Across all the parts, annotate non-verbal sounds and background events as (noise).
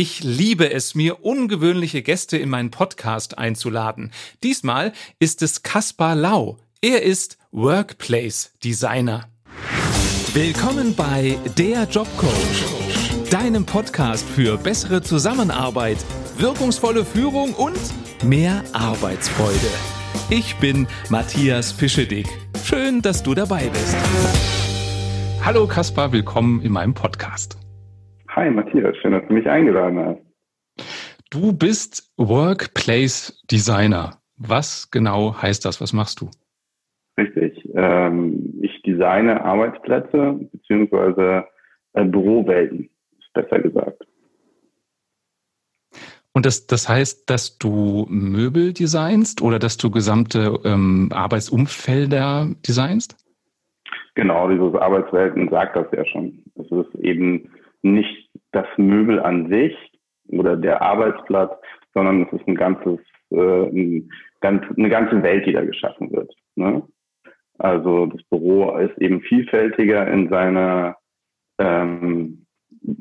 Ich liebe es, mir ungewöhnliche Gäste in meinen Podcast einzuladen. Diesmal ist es Kaspar Lau. Er ist Workplace Designer. Willkommen bei Der Jobcoach, deinem Podcast für bessere Zusammenarbeit, wirkungsvolle Führung und mehr Arbeitsfreude. Ich bin Matthias Fischedick. Schön, dass du dabei bist. Hallo Kaspar, willkommen in meinem Podcast. Hi Matthias, schön, dass du mich eingeladen hast. Du bist Workplace Designer. Was genau heißt das? Was machst du? Richtig. Ähm, ich designe Arbeitsplätze beziehungsweise äh, Bürowelten, ist besser gesagt. Und das, das heißt, dass du Möbel designst oder dass du gesamte ähm, Arbeitsumfelder designst? Genau, dieses Arbeitswelten sagt das ja schon. Es ist eben nicht das Möbel an sich oder der Arbeitsplatz, sondern es ist ein ganzes, äh, ein, ganz, eine ganze Welt, die da geschaffen wird. Ne? Also das Büro ist eben vielfältiger in seiner, ähm,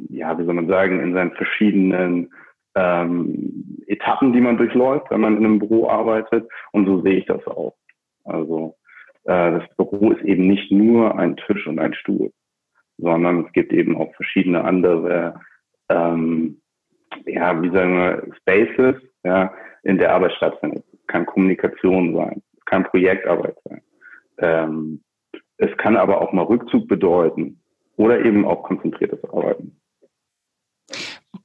ja, wie soll man sagen, in seinen verschiedenen ähm, Etappen, die man durchläuft, wenn man in einem Büro arbeitet. Und so sehe ich das auch. Also äh, das Büro ist eben nicht nur ein Tisch und ein Stuhl, sondern es gibt eben auch verschiedene andere, ähm, ja, wie sagen wir, Spaces, ja, in der Arbeit stattfindet. Es kann Kommunikation sein, es kann Projektarbeit sein. Ähm, es kann aber auch mal Rückzug bedeuten oder eben auch konzentriertes Arbeiten.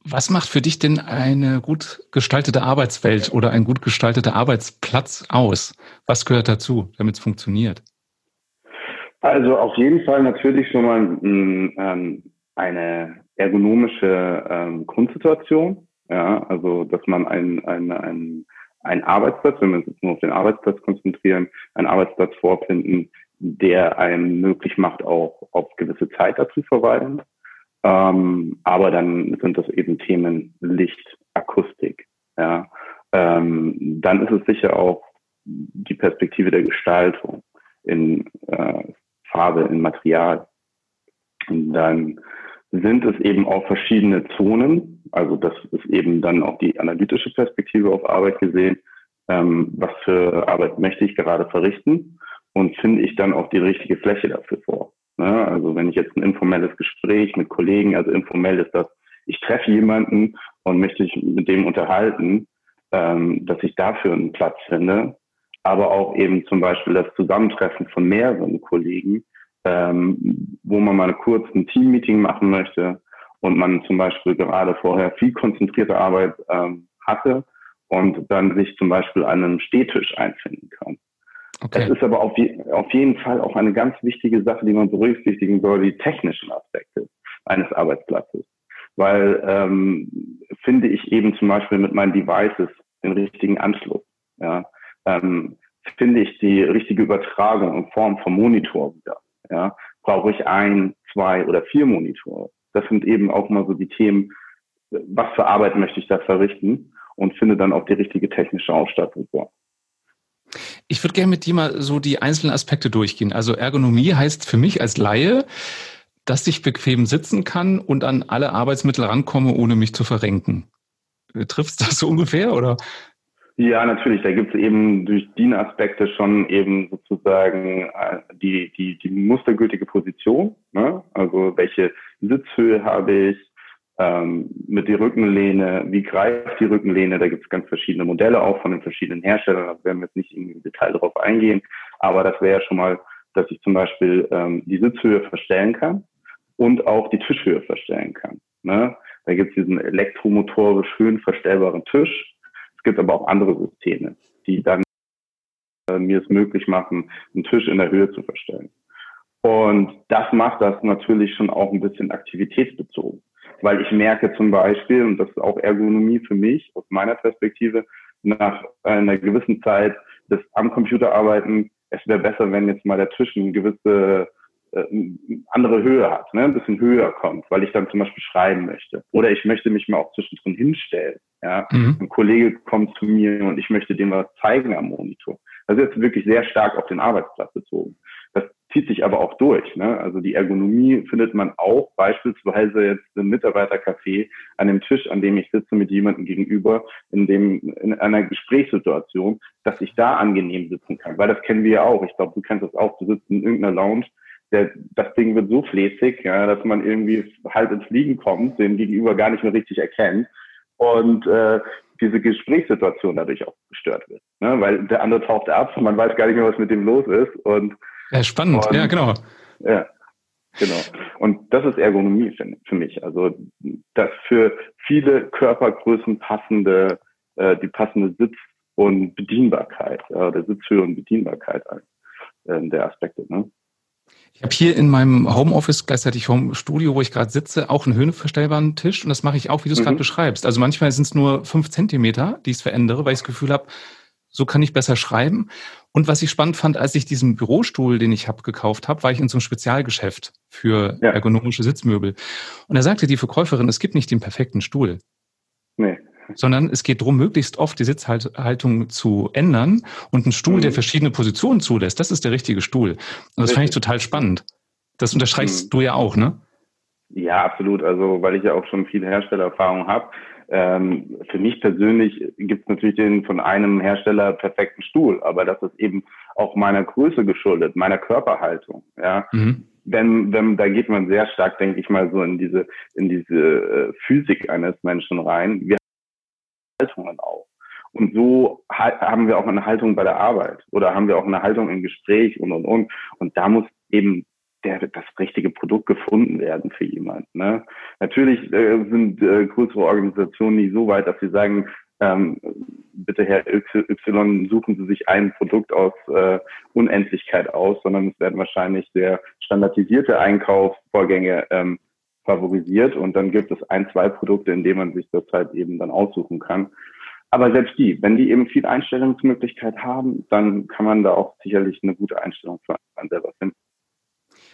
Was macht für dich denn eine gut gestaltete Arbeitswelt oder ein gut gestalteter Arbeitsplatz aus? Was gehört dazu, damit es funktioniert? Also auf jeden Fall natürlich schon mal mm, ähm, eine ergonomische ähm, Grundsituation. Ja, also dass man ein, ein, ein, ein Arbeitsplatz, wenn wir uns jetzt nur auf den Arbeitsplatz konzentrieren, einen Arbeitsplatz vorfinden, der einem möglich macht, auch auf gewisse Zeit dazu verweilen. Ähm, aber dann sind das eben Themen Licht, Akustik. Ja. Ähm, dann ist es sicher auch die Perspektive der Gestaltung in äh, Farbe, in Material. Und dann sind es eben auch verschiedene Zonen. Also das ist eben dann auch die analytische Perspektive auf Arbeit gesehen. Ähm, was für Arbeit möchte ich gerade verrichten? Und finde ich dann auch die richtige Fläche dafür vor? Ne? Also wenn ich jetzt ein informelles Gespräch mit Kollegen, also informell ist das, ich treffe jemanden und möchte mich mit dem unterhalten, ähm, dass ich dafür einen Platz finde, aber auch eben zum Beispiel das Zusammentreffen von mehreren Kollegen, ähm, wo man mal kurz ein Team-Meeting machen möchte und man zum Beispiel gerade vorher viel konzentrierte Arbeit ähm, hatte und dann sich zum Beispiel an einem Stehtisch einfinden kann. Okay. Es ist aber auf, je, auf jeden Fall auch eine ganz wichtige Sache, die man berücksichtigen soll, die technischen Aspekte eines Arbeitsplatzes. Weil ähm, finde ich eben zum Beispiel mit meinen Devices den richtigen Anschluss. Ja, ähm, finde ich die richtige Übertragung in Form von Monitor wieder. Ja, brauche ich ein, zwei oder vier Monitore? Das sind eben auch mal so die Themen, was für Arbeit möchte ich da verrichten und finde dann auch die richtige technische Ausstattung vor. Ich würde gerne mit dir mal so die einzelnen Aspekte durchgehen. Also Ergonomie heißt für mich als Laie, dass ich bequem sitzen kann und an alle Arbeitsmittel rankomme, ohne mich zu verrenken. Trifft das so ungefähr oder? Ja, natürlich. Da gibt es eben durch DIN-Aspekte schon eben sozusagen äh, die, die, die mustergültige Position. Ne? Also welche Sitzhöhe habe ich, ähm, mit der Rückenlehne, wie greift die Rückenlehne, da gibt es ganz verschiedene Modelle auch von den verschiedenen Herstellern, da werden wir jetzt nicht im Detail darauf eingehen, aber das wäre ja schon mal, dass ich zum Beispiel ähm, die Sitzhöhe verstellen kann und auch die Tischhöhe verstellen kann. Ne? Da gibt es diesen elektromotorisch schön verstellbaren Tisch, es gibt aber auch andere Systeme, die dann äh, mir es möglich machen, einen Tisch in der Höhe zu verstellen. Und das macht das natürlich schon auch ein bisschen aktivitätsbezogen weil ich merke zum Beispiel, und das ist auch Ergonomie für mich aus meiner Perspektive, nach einer gewissen Zeit des am Computer arbeiten, es wäre besser, wenn jetzt mal der Tisch eine gewisse andere Höhe hat, ne? ein bisschen höher kommt, weil ich dann zum Beispiel schreiben möchte. Oder ich möchte mich mal auch zwischendrin hinstellen. Ja? Mhm. Ein Kollege kommt zu mir und ich möchte dem was zeigen am Monitor. Das ist jetzt wirklich sehr stark auf den Arbeitsplatz bezogen. Das zieht sich aber auch durch. Ne? Also die Ergonomie findet man auch beispielsweise jetzt im Mitarbeitercafé an dem Tisch, an dem ich sitze mit jemandem gegenüber, in dem in einer Gesprächssituation, dass ich da angenehm sitzen kann. Weil das kennen wir ja auch. Ich glaube, du kennst das auch. Du sitzt in irgendeiner Lounge, der, das Ding wird so fläßig, ja, dass man irgendwie halt ins Fliegen kommt, den Gegenüber gar nicht mehr richtig erkennt und äh, diese Gesprächssituation dadurch auch gestört wird. Ne? Weil der andere taucht ab, man weiß gar nicht mehr, was mit dem los ist und ja, spannend, und, ja, genau. Ja, genau. Und das ist Ergonomie für, für mich. Also das für viele Körpergrößen passende, äh, die passende Sitz- und Bedienbarkeit, äh, der Sitzhöhe und Bedienbarkeit äh, der Aspekte. Ne? Ich habe hier in meinem Homeoffice, gleichzeitig Home Studio, wo ich gerade sitze, auch einen höhenverstellbaren Tisch und das mache ich auch, wie du es mhm. gerade beschreibst. Also manchmal sind es nur fünf Zentimeter, die ich es verändere, weil ich das Gefühl habe, so kann ich besser schreiben. Und was ich spannend fand, als ich diesen Bürostuhl, den ich habe, gekauft habe, war ich in so einem Spezialgeschäft für ja. ergonomische Sitzmöbel. Und da sagte die Verkäuferin, es gibt nicht den perfekten Stuhl. Nee. Sondern es geht darum, möglichst oft die Sitzhaltung zu ändern und einen Stuhl, mhm. der verschiedene Positionen zulässt, das ist der richtige Stuhl. Und das Richtig. fand ich total spannend. Das unterstreichst mhm. du ja auch, ne? Ja, absolut. Also, weil ich ja auch schon viel Herstellererfahrung habe. Ähm, für mich persönlich gibt es natürlich den von einem Hersteller perfekten Stuhl, aber das ist eben auch meiner Größe geschuldet, meiner Körperhaltung. Ja. Mhm. Wenn, wenn, da geht man sehr stark, denke ich mal, so in diese, in diese äh, Physik eines Menschen rein. Wir Haltungen auch. Und so haben wir auch eine Haltung bei der Arbeit oder haben wir auch eine Haltung im Gespräch und, und, und. Und da muss eben der, das richtige Produkt gefunden werden für jemanden. Ne? Natürlich äh, sind äh, größere Organisationen nicht so weit, dass sie sagen, ähm, bitte Herr Y, suchen Sie sich ein Produkt aus äh, Unendlichkeit aus, sondern es werden wahrscheinlich sehr standardisierte Einkaufsvorgänge ähm, favorisiert und dann gibt es ein, zwei Produkte, in denen man sich das halt eben dann aussuchen kann. Aber selbst die, wenn die eben viel Einstellungsmöglichkeit haben, dann kann man da auch sicherlich eine gute Einstellung für einen selber finden.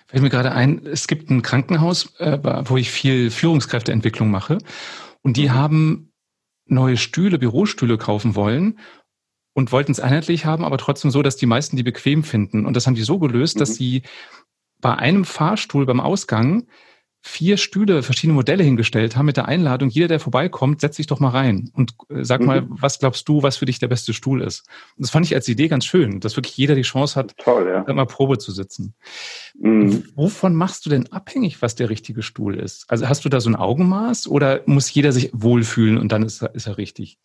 Fällt mir gerade ein, es gibt ein Krankenhaus, äh, wo ich viel Führungskräfteentwicklung mache. Und die mhm. haben neue Stühle, Bürostühle kaufen wollen und wollten es einheitlich haben, aber trotzdem so, dass die meisten die bequem finden. Und das haben die so gelöst, mhm. dass sie bei einem Fahrstuhl beim Ausgang vier Stühle, verschiedene Modelle hingestellt haben mit der Einladung, jeder, der vorbeikommt, setz dich doch mal rein und äh, sag mhm. mal, was glaubst du, was für dich der beste Stuhl ist. Und das fand ich als Idee ganz schön, dass wirklich jeder die Chance hat, Toll, ja. mal Probe zu sitzen. Mhm. Wovon machst du denn abhängig, was der richtige Stuhl ist? Also hast du da so ein Augenmaß oder muss jeder sich wohlfühlen und dann ist er, ist er richtig?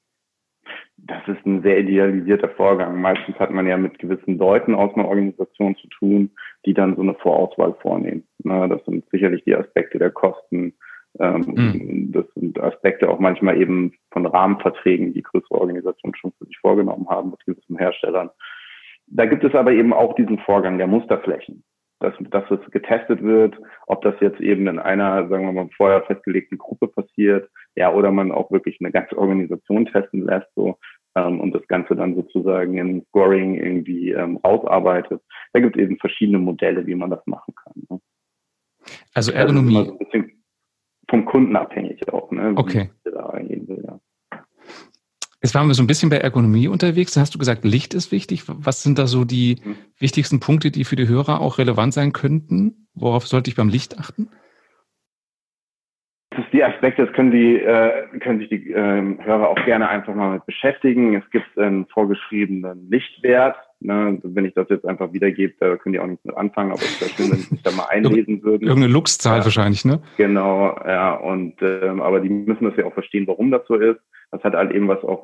Das ist ein sehr idealisierter Vorgang. Meistens hat man ja mit gewissen Leuten aus einer Organisation zu tun, die dann so eine Vorauswahl vornehmen. Das sind sicherlich die Aspekte der Kosten. Ähm, mhm. Das sind Aspekte auch manchmal eben von Rahmenverträgen, die größere Organisationen schon für sich vorgenommen haben mit gewissen Herstellern. Da gibt es aber eben auch diesen Vorgang der Musterflächen dass, dass es getestet wird, ob das jetzt eben in einer, sagen wir mal, vorher festgelegten Gruppe passiert, ja, oder man auch wirklich eine ganze Organisation testen lässt, so, ähm, und das Ganze dann sozusagen in Scoring irgendwie ähm, ausarbeitet. Da gibt es eben verschiedene Modelle, wie man das machen kann. Ne? Also Ergonomie. Also ein vom Kunden abhängig auch, ne? Okay. Jetzt waren wir so ein bisschen bei Ergonomie unterwegs. Da hast du gesagt, Licht ist wichtig. Was sind da so die mhm. wichtigsten Punkte, die für die Hörer auch relevant sein könnten? Worauf sollte ich beim Licht achten? Das ist die Aspekte, das können die, äh, können sich die äh, Hörer auch gerne einfach mal mit beschäftigen. Es gibt einen vorgeschriebenen Lichtwert. Ne? Wenn ich das jetzt einfach wiedergebe, da können die auch nichts mit anfangen, aber es wäre schön, wenn sie sich da mal einlesen würden. Irgendeine Luxzahl ja. wahrscheinlich, ne? Genau, ja. Und ähm, aber die müssen das ja auch verstehen, warum das so ist. Das hat halt eben was auch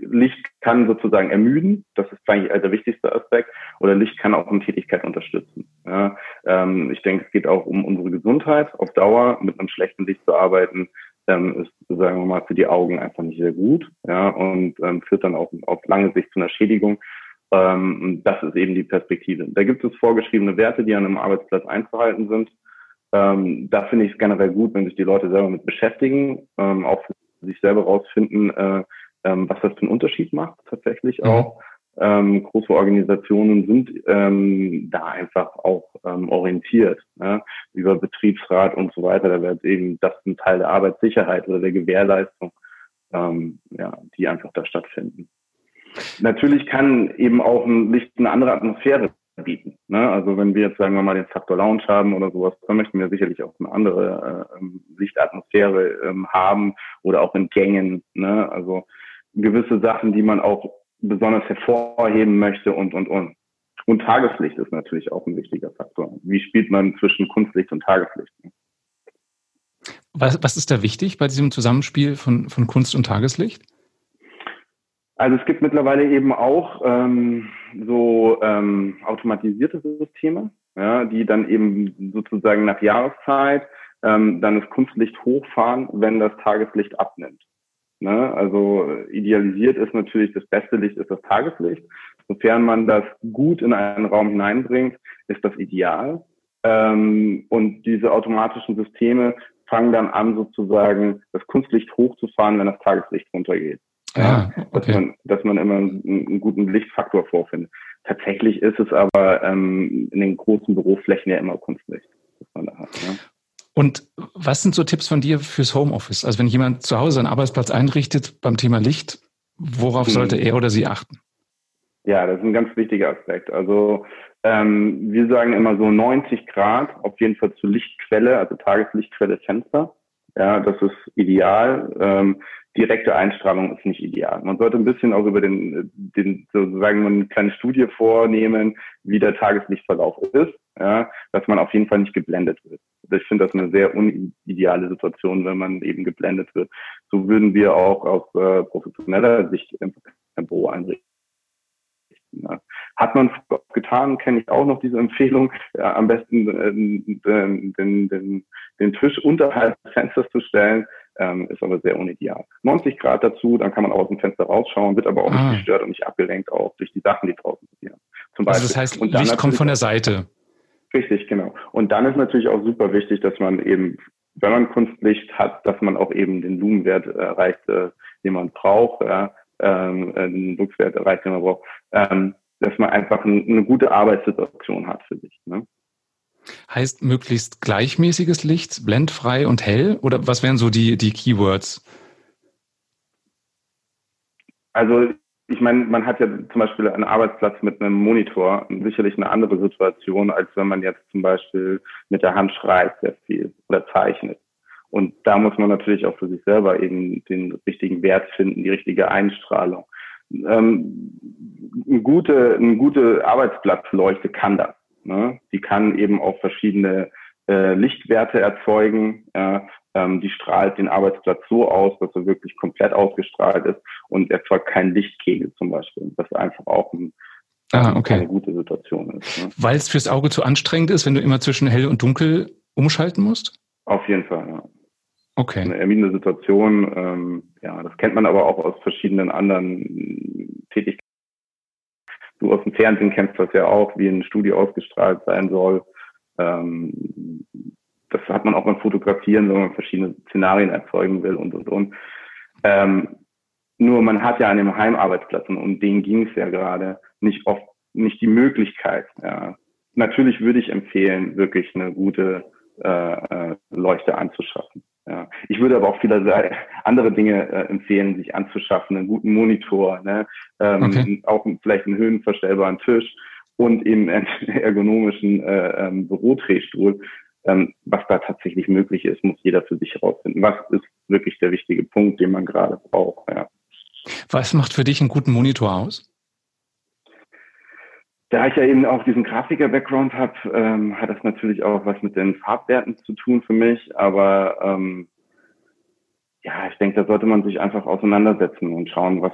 Licht kann sozusagen ermüden. Das ist eigentlich der wichtigste Aspekt. Oder Licht kann auch eine Tätigkeit unterstützen. Ja, ähm, ich denke, es geht auch um unsere Gesundheit auf Dauer. Mit einem schlechten Licht zu arbeiten, ähm, ist, sagen wir mal, für die Augen einfach nicht sehr gut. Ja, und ähm, führt dann auch auf lange Sicht zu einer Schädigung. Ähm, das ist eben die Perspektive. Da gibt es vorgeschriebene Werte, die an einem Arbeitsplatz einzuhalten sind. Ähm, da finde ich es generell gut, wenn sich die Leute selber mit beschäftigen, ähm, auch sich selber rausfinden, äh, ähm, was das für einen Unterschied macht tatsächlich mhm. auch. Ähm, große Organisationen sind ähm, da einfach auch ähm, orientiert ne? über Betriebsrat und so weiter. Da wird eben das ein Teil der Arbeitssicherheit oder der Gewährleistung, ähm, ja, die einfach da stattfinden. Natürlich kann eben auch ein Licht eine andere Atmosphäre bieten. Ne? Also wenn wir jetzt sagen wir mal den Faktor Lounge haben oder sowas, dann möchten wir sicherlich auch eine andere äh, ähm, Lichtatmosphäre ähm, haben oder auch in Gängen. Ne? Also gewisse Sachen, die man auch besonders hervorheben möchte und und und. Und Tageslicht ist natürlich auch ein wichtiger Faktor. Wie spielt man zwischen Kunstlicht und Tageslicht? Ne? Was, was ist da wichtig bei diesem Zusammenspiel von, von Kunst und Tageslicht? Also es gibt mittlerweile eben auch ähm, so ähm, automatisierte Systeme, ja, die dann eben sozusagen nach Jahreszeit ähm, dann das Kunstlicht hochfahren, wenn das Tageslicht abnimmt. Ne? Also idealisiert ist natürlich das beste Licht ist das Tageslicht. Sofern man das gut in einen Raum hineinbringt, ist das ideal. Ähm, und diese automatischen Systeme fangen dann an, sozusagen das Kunstlicht hochzufahren, wenn das Tageslicht runtergeht. Ja, ah, okay. dass, man, dass man immer einen, einen, guten Lichtfaktor vorfindet. Tatsächlich ist es aber ähm, in den großen Büroflächen ja immer Kunstlicht, das man da hat. Ja. Und was sind so Tipps von dir fürs Homeoffice? Also wenn jemand zu Hause einen Arbeitsplatz einrichtet beim Thema Licht, worauf hm. sollte er oder sie achten? Ja, das ist ein ganz wichtiger Aspekt. Also ähm, wir sagen immer so 90 Grad, auf jeden Fall zur Lichtquelle, also Tageslichtquelle Fenster. Ja, das ist ideal. Ähm, direkte Einstrahlung ist nicht ideal. Man sollte ein bisschen auch über den, den sozusagen eine kleine Studie vornehmen, wie der Tageslichtverlauf ist, ja, dass man auf jeden Fall nicht geblendet wird. Ich finde das eine sehr unideale Situation, wenn man eben geblendet wird. So würden wir auch aus äh, professioneller Sicht im Büro einrichten. Ja. Hat man getan, kenne ich auch noch diese Empfehlung, ja, am besten äh, den, den, den, den Tisch unterhalb des Fensters zu stellen, ähm, ist aber sehr unideal. 90 Grad dazu, dann kann man auch aus dem Fenster rausschauen, wird aber auch ah. nicht gestört und nicht abgelenkt auch durch die Sachen, die draußen passieren. Zum Beispiel. Also das heißt, und Licht kommt von der Seite. Richtig, genau. Und dann ist natürlich auch super wichtig, dass man eben, wenn man Kunstlicht hat, dass man auch eben den Lumenwert erreicht, äh, den man braucht, ja, ähm, äh, den Luxwert erreicht, den man braucht, ähm, dass man einfach ein, eine gute Arbeitssituation hat für sich. Ne? Heißt möglichst gleichmäßiges Licht, blendfrei und hell? Oder was wären so die, die Keywords? Also ich meine, man hat ja zum Beispiel einen Arbeitsplatz mit einem Monitor sicherlich eine andere Situation, als wenn man jetzt zum Beispiel mit der Hand schreibt sehr viel oder zeichnet. Und da muss man natürlich auch für sich selber eben den richtigen Wert finden, die richtige Einstrahlung. Ähm, eine gute, eine gute Arbeitsplatzleuchte kann das. Ne? Die kann eben auch verschiedene äh, Lichtwerte erzeugen. Ja? Ähm, die strahlt den Arbeitsplatz so aus, dass er wirklich komplett ausgestrahlt ist und erzeugt keinen Lichtkegel zum Beispiel. Das ist einfach auch ein, ah, okay. eine gute Situation ist. Ne? Weil es fürs Auge zu anstrengend ist, wenn du immer zwischen hell und dunkel umschalten musst? Auf jeden Fall, ja. Okay. Eine ermüdende Situation, ähm, ja, das kennt man aber auch aus verschiedenen anderen Tätigkeiten du aus dem Fernsehen kennst das ja auch, wie ein Studio ausgestrahlt sein soll. Ähm, das hat man auch beim Fotografieren, wenn man verschiedene Szenarien erzeugen will und, und, und. Ähm, nur man hat ja an dem Heimarbeitsplatz, und um den ging es ja gerade, nicht oft, nicht die Möglichkeit. Ja. Natürlich würde ich empfehlen, wirklich eine gute äh, äh Leuchte anzuschaffen. Ja. Ich würde aber auch viele andere Dinge äh, empfehlen, sich anzuschaffen, einen guten Monitor, ne? ähm, okay. auch vielleicht einen höhenverstellbaren Tisch und eben einen (laughs) ergonomischen äh, ähm, Bürodrehstuhl. Ähm, was da tatsächlich möglich ist, muss jeder für sich herausfinden. Was ist wirklich der wichtige Punkt, den man gerade braucht? Ja. Was macht für dich einen guten Monitor aus? Da ich ja eben auch diesen Grafiker-Background habe, ähm, hat das natürlich auch was mit den Farbwerten zu tun für mich. Aber ähm, ja, ich denke, da sollte man sich einfach auseinandersetzen und schauen, was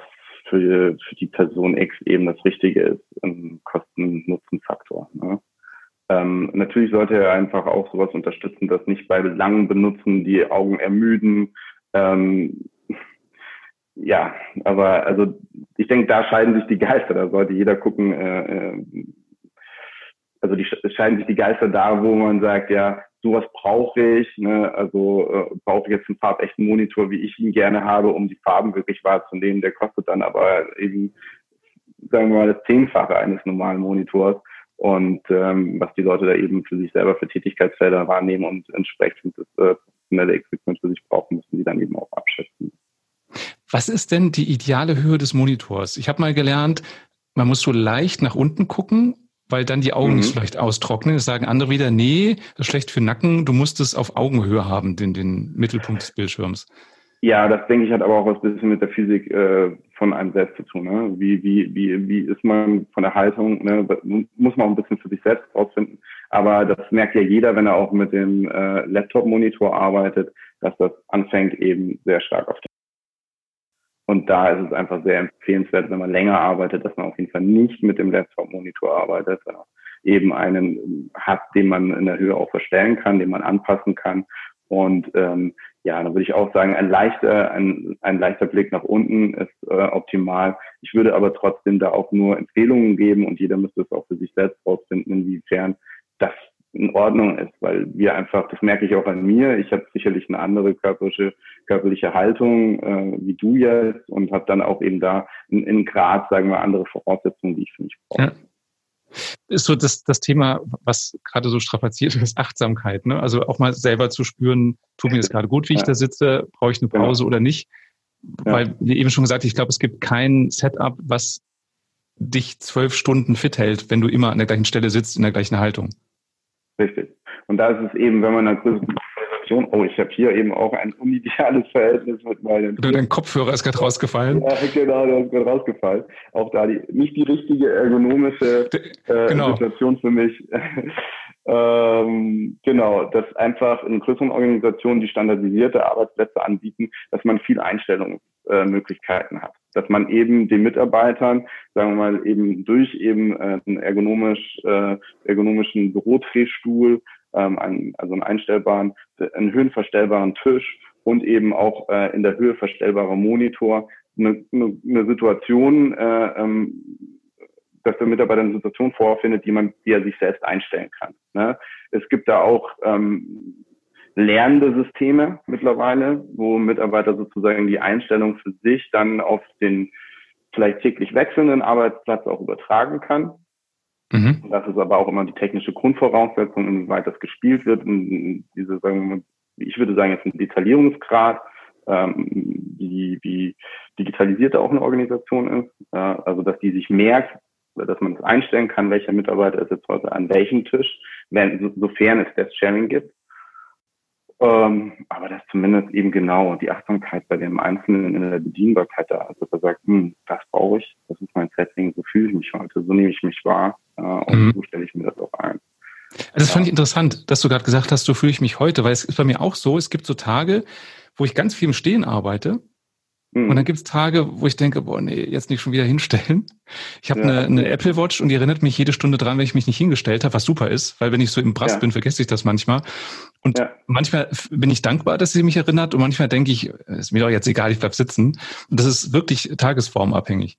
für, für die Person X eben das Richtige ist im Kosten-Nutzen-Faktor. Ne? Ähm, natürlich sollte er einfach auch sowas unterstützen, dass nicht bei langen Benutzen die Augen ermüden. Ähm, ja, aber also ich denke, da scheiden sich die Geister. Da sollte jeder gucken. Äh, äh, also die scheiden sich die Geister da, wo man sagt, ja, sowas brauche ich. Ne? Also äh, brauche ich jetzt einen farbechten Monitor, wie ich ihn gerne habe, um die Farben wirklich wahrzunehmen. Der kostet dann aber eben, sagen wir mal, das Zehnfache eines normalen Monitors. Und ähm, was die Leute da eben für sich selber für Tätigkeitsfelder wahrnehmen und entsprechend das äh, professionelle Equipment für sich brauchen, müssen die dann eben auch abschätzen. Was ist denn die ideale Höhe des Monitors? Ich habe mal gelernt, man muss so leicht nach unten gucken weil dann die Augen mhm. nicht so leicht austrocknen. Das sagen andere wieder, nee, das ist schlecht für Nacken, du musst es auf Augenhöhe haben, den, den Mittelpunkt des Bildschirms. Ja, das denke ich hat aber auch was bisschen mit der Physik äh, von einem selbst zu tun. Ne? Wie, wie, wie, wie ist man von der Haltung? Ne? Muss man auch ein bisschen für sich selbst rausfinden. Aber das merkt ja jeder, wenn er auch mit dem äh, Laptop-Monitor arbeitet, dass das anfängt eben sehr stark auf und da ist es einfach sehr empfehlenswert, wenn man länger arbeitet, dass man auf jeden Fall nicht mit dem Laptop-Monitor arbeitet, sondern eben einen hat, den man in der Höhe auch verstellen kann, den man anpassen kann. Und ähm, ja, dann würde ich auch sagen, ein leichter, ein, ein leichter Blick nach unten ist äh, optimal. Ich würde aber trotzdem da auch nur Empfehlungen geben und jeder müsste es auch für sich selbst rausfinden, inwiefern das in Ordnung ist, weil wir einfach, das merke ich auch an mir, ich habe sicherlich eine andere körperliche, körperliche Haltung äh, wie du jetzt und habe dann auch eben da in, in Grad, sagen wir, andere Voraussetzungen, die ich für mich brauche. Ja. Ist so das, das Thema, was gerade so strapaziert ist, Achtsamkeit. Ne? Also auch mal selber zu spüren, tut mir das gerade gut, wie ich da sitze, brauche ich eine genau. Pause genau. oder nicht. Ja. Weil, wie eben schon gesagt, ich glaube, es gibt kein Setup, was dich zwölf Stunden fit hält, wenn du immer an der gleichen Stelle sitzt, in der gleichen Haltung. Richtig. Und da ist es eben, wenn man eine größere Organisation, oh, ich habe hier eben auch ein unideales Verhältnis mit meinen. Oder dein Kopfhörer ist gerade rausgefallen. Ja, genau, der ist gerade rausgefallen. Auch da die, nicht die richtige ergonomische äh, genau. Situation für mich. (laughs) ähm, genau, dass einfach in größeren Organisationen, die standardisierte Arbeitsplätze anbieten, dass man viel Einstellungsmöglichkeiten äh, hat dass man eben den Mitarbeitern, sagen wir mal, eben durch eben äh, einen ergonomisch, äh, ergonomischen Bürodrehstuhl, ähm, einen, also einen einstellbaren, einen höhenverstellbaren Tisch und eben auch äh, in der Höhe verstellbarer Monitor eine, eine, eine Situation, äh, ähm, dass der Mitarbeiter eine Situation vorfindet, die man, die er sich selbst einstellen kann. Ne? Es gibt da auch ähm, lernende Systeme mittlerweile, wo Mitarbeiter sozusagen die Einstellung für sich dann auf den vielleicht täglich wechselnden Arbeitsplatz auch übertragen kann. Mhm. Das ist aber auch immer die technische Grundvoraussetzung, inwieweit das gespielt wird. Und diese, mal, ich würde sagen, jetzt ein Detaillierungsgrad, ähm, wie, wie digitalisiert auch eine Organisation ist. Äh, also, dass die sich merkt, dass man es einstellen kann, welcher Mitarbeiter ist jetzt heute an welchem Tisch, wenn, sofern es Desk Sharing gibt. Ähm, aber dass zumindest eben genau die Achtsamkeit bei dem Einzelnen in der Bedienbarkeit da ist, dass er sagt, hm, das brauche ich, das ist mein Setting, so fühle ich mich heute, so nehme ich mich wahr äh, und mhm. so stelle ich mir das auch ein. Das fand ich interessant, dass du gerade gesagt hast, so fühle ich mich heute, weil es ist bei mir auch so, es gibt so Tage, wo ich ganz viel im Stehen arbeite. Und dann gibt's Tage, wo ich denke, boah, nee, jetzt nicht schon wieder hinstellen. Ich habe ja. eine, eine Apple Watch und die erinnert mich jede Stunde dran, wenn ich mich nicht hingestellt habe, was super ist, weil wenn ich so im Brass ja. bin, vergesse ich das manchmal. Und ja. manchmal bin ich dankbar, dass sie mich erinnert und manchmal denke ich, ist mir doch jetzt egal, ich bleib sitzen. Und das ist wirklich tagesformabhängig.